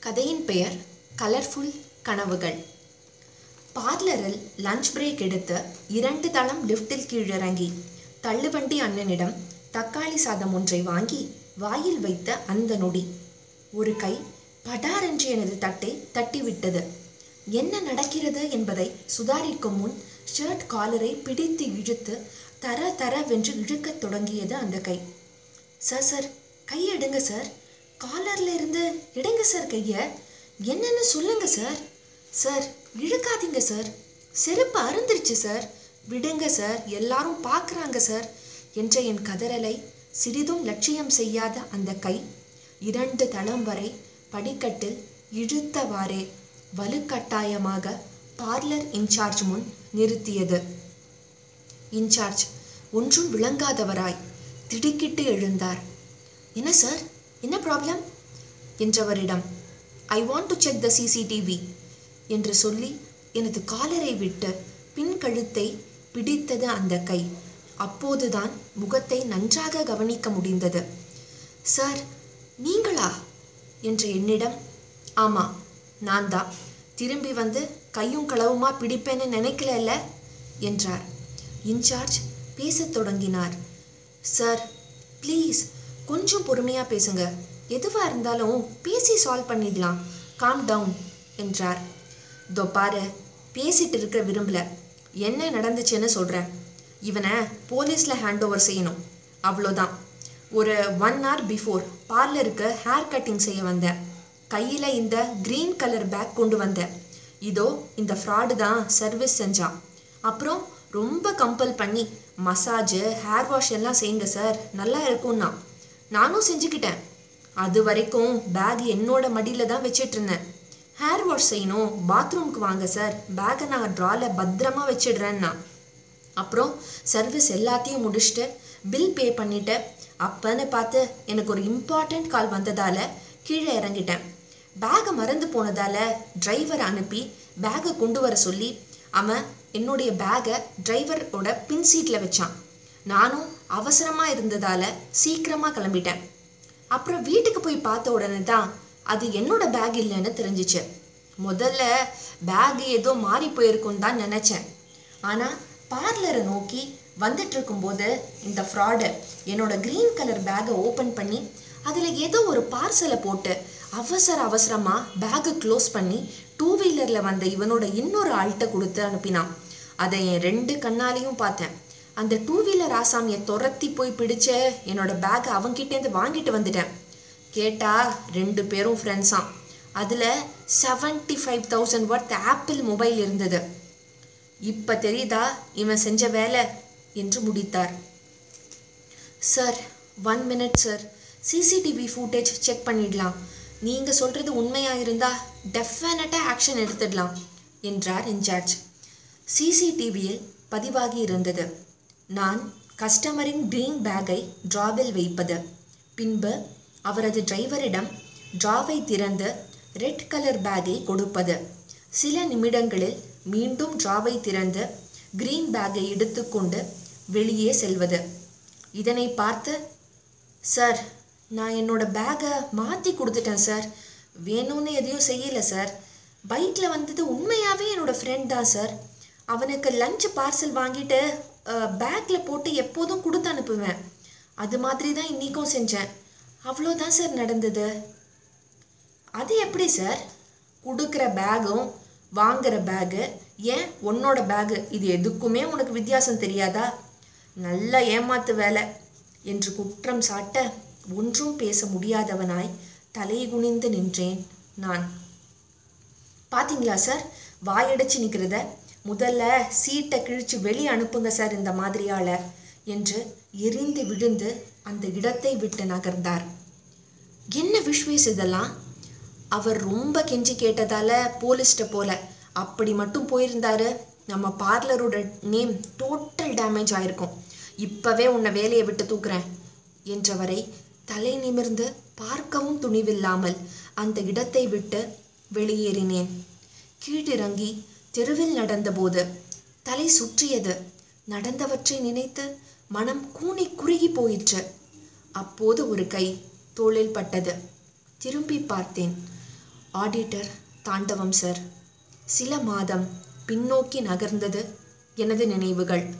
கதையின் பெயர் கலர்ஃபுல் கனவுகள். பார்லரில் லஞ்ச் பிரேக் எடுத்து இரண்டு தளம் லிஃப்டில் கீழிறங்கி தள்ளுவண்டி அண்ணனிடம் தக்காளி சாதம் ஒன்றை வாங்கி வாயில் வைத்த அந்த நொடி. ஒரு கை படாரென்று எனது தட்டை தட்டிவிட்டது. என்ன நடக்கிறது என்பதை சுதாரிக்கும் முன் ஷர்ட் காலரை பிடித்து இழுத்து தர தரவென்று இழுக்கத் தொடங்கியது அந்த கை. சார் சார் கை எடுங்க சார். காலர்ல இருந்து எடுங்க சார் கையை. என்னன்னு சொல்லுங்க சார். Sir இழுக்காதீங்க sir. செருப்பு அருந்துருச்சு சார். விடுங்க சார் எல்லாரும் பார்க்குறாங்க சார். என்ற என் கதறலை சிறிதும் லட்சியம் செய்யாத அந்த கை இரண்டு தளம் வரை படிக்கட்டில் இழுத்தவாறே வலுக்கட்டாயமாக பார்லர் இன்சார்ஜ் முன் நிறுத்தியது. இன்சார்ஜ் ஒன்றும் விளங்காதவராய் திடுக்கிட்டு எழுந்தார். என்ன சார்? என்ன problem என்றவரிடம் I want to check the CCTV என்று சொல்லி எனது காலரை விட்டு பின் கழுத்தை பிடித்தது அந்த கை. அப்போதுதான் முகத்தை நன்றாக கவனிக்க முடிந்தது. சார் நீங்களா? என்ற என்னிடம் ஆமாம் நான் தான் திரும்பி வந்து கையும் களவுமா பிடிப்பேன்னு நினைக்கல என்றார். இன்சார்ஜ் பேசத் தொடங்கினார். சார் ப்ளீஸ் கொஞ்சம் பொறுமையாக பேசுங்க. எதுவாக இருந்தாலும் பேசி சால்வ் பண்ணிடலாம். காம் டவுன் என்றார். இதோ பாரு பேசிட்டு இருக்க விரும்பல. என்ன நடந்துச்சுன்னு சொல்கிறேன் இவனை போலீஸில் ஹேண்ட் ஓவர் செய்யணும். அவ்வளோதான். ஒரு ஒன் ஹவர் பிஃபோர் பார்லருக்கு ஹேர் கட்டிங் செய்ய வந்தேன். கையில் இந்த க்ரீன் கலர் பேக் கொண்டு வந்தேன். இதோ இந்த ஃப்ராடு தான் சர்வீஸ் செஞ்சான் அப்புறம் ரொம்ப கம்பல் பண்ணி மசாஜு ஹேர் வாஷ் எல்லாம் செய்யுங்க சார் நல்லா இருக்கும்னா. நானும் செஞ்சுக்கிட்டேன். அது வரைக்கும் பேக் என்னோட மடியில் தான் வச்சிட்டு இருந்தேன் ஹேர் வாஷ் செய்யணும் பாத்ரூம்க்கு வாங்க சார் பேக்கை நான் ட்ரால பத்திரமா வச்சிடுறேன்னா. அப்புறம் சர்வீஸ் எல்லாத்தையும் முடிச்சுட்டு பில் பே பண்ணிட்டு அப்பன்னு பார்த்து எனக்கு ஒரு இம்பார்ட்டண்ட் கால் வந்ததால் கீழே இறங்கிட்டேன். பேகை மறந்து போனதால் டிரைவர் அனுப்பி பேகை கொண்டு வர சொல்லி அவன் என்னுடைய பேகை டிரைவரோட பின் சீட்டில் வச்சான். நானும் அவசரமாக இருந்ததால் சீக்கிரமாக கிளம்பிட்டேன். அப்புறம் வீட்டுக்கு போய் பார்த்த உடனே தான் அது என்னோட பேக் இல்லைன்னு தெரிஞ்சிச்சு. முதல்ல பேக் ஏதோ மாறி போயிருக்குன்னு தான் நினச்சேன். ஆனால் பார்லரை நோக்கி வந்துட்டு இருக்கும்போது இந்த ஃப்ராடு என்னோட க்ரீன் கலர் பேக்கை ஓப்பன் பண்ணி அதில் ஏதோ ஒரு பார்சலை போட்டு அவசர அவசரமாக பேக்கை க்ளோஸ் பண்ணி டூ வீலரில் வந்த இவனோட இன்னொரு ஆள்கிட்ட கொடுத்து அனுப்பினான். அதை என் ரெண்டு கண்ணாலையும் பார்த்தேன். அந்த டூ வீலர் ஆசாமியை துரத்தி போய் பிடிச்ச என்னோட பேக்கை அவங்கிட்டேருந்து வாங்கிட்டு வந்துட்டேன். கேட்டால் ரெண்டு பேரும் ஃப்ரெண்ட்ஸாம் அதில் seventy five thousand worth Apple mobile இருந்தது. இப்போ தெரியுதா இவன் செஞ்ச வேலை என்று முடித்தார். Sir one minute sir CCTV footage check பண்ணிடலாம். நீங்கள் சொல்கிறது உண்மையாக இருந்தால் டெஃபினட்டாக ஆக்ஷன் எடுத்துடலாம் என்றார் இன்சார்ஜ். சிசிடிவியில் பதிவாகி இருந்தது. நான் கஸ்டமரின் க்ரீன் பேக்கை டிராவில் வைப்பது. பின்பு அவரது டிரைவரிடம் டிராவை திறந்து ரெட் கலர் பேக்கை கொடுப்பது. சில நிமிடங்களில் மீண்டும் டிராவை திறந்து க்ரீன் பேக்கை எடுத்துக்கொண்டு வெளியே செல்வது. இதனை பார்த்து சார் நான் என்னோட பேக்கை மாற்றி கொடுத்துட்டேன் சார் வேணும்னு எதையும் செய்யலை சார் பைக்கில் வந்தது உண்மையாகவே என்னோடய ஃப்ரெண்ட் தான் சார் அவனுக்கு லஞ்ச் பார்சல் வாங்கிட்டு பேக்கில் போட்டு எப்போதும் கொடுத்து அனுப்புவேன். அது மாதிரி தான் இன்றைக்கும் செஞ்சேன். அவ்வளோதான் சார் நடந்தது. அது எப்படி சார் கொடுக்குற பேகும் வாங்குற பேகு ஏன் உன்னோட பேகு இது எதுக்குமே உனக்கு வித்தியாசம் தெரியாதா? நல்ல ஏமாத்து வேலை என்று குற்றம் சாட்ட ஒன்றும் பேச முடியாதவனாய் தலை குனிந்து நின்றேன் நான். பாத்தீங்களா சார் வாயடைச்சு நிற்கிறத முதல்ல சீட்டை கிழிச்சு வெளியே அனுப்புங்க சார் இந்த மாதிரியால என்று எரிந்து விழுந்து அந்த இடத்தை விட்டு நகர்ந்தார். என்ன விஷ்வேஸ் இதெல்லாம்? அவர் ரொம்ப கெஞ்சி கேட்டதால போலீஸ்கிட்ட போல. அப்படி மட்டும் போயிருந்தாரு. நம்ம பார்லரோட நேம் டோட்டல் டேமேஜ் ஆயிருக்கும். இப்பவே உன்னை வேலையை விட்டு தூக்குறேன் என்றவரை தலை நிமிர்ந்து பார்க்கவும் துணிவில்லாமல் அந்த இடத்தை விட்டு வெளியேறினேன். கீழிறங்கி தெருவில் நடந்தபோது தலை சுற்றியது. நடந்தவற்றை நினைத்து மனம் கூனி குறுகி போயிற்று. அப்போது ஒரு கை தோளில் பட்டது. திரும்பி பார்த்தேன். ஆடிட்டர் தாண்டவம் சார் சில மாதம் பின்னோக்கி நகர்ந்தது எனது நினைவுகள்.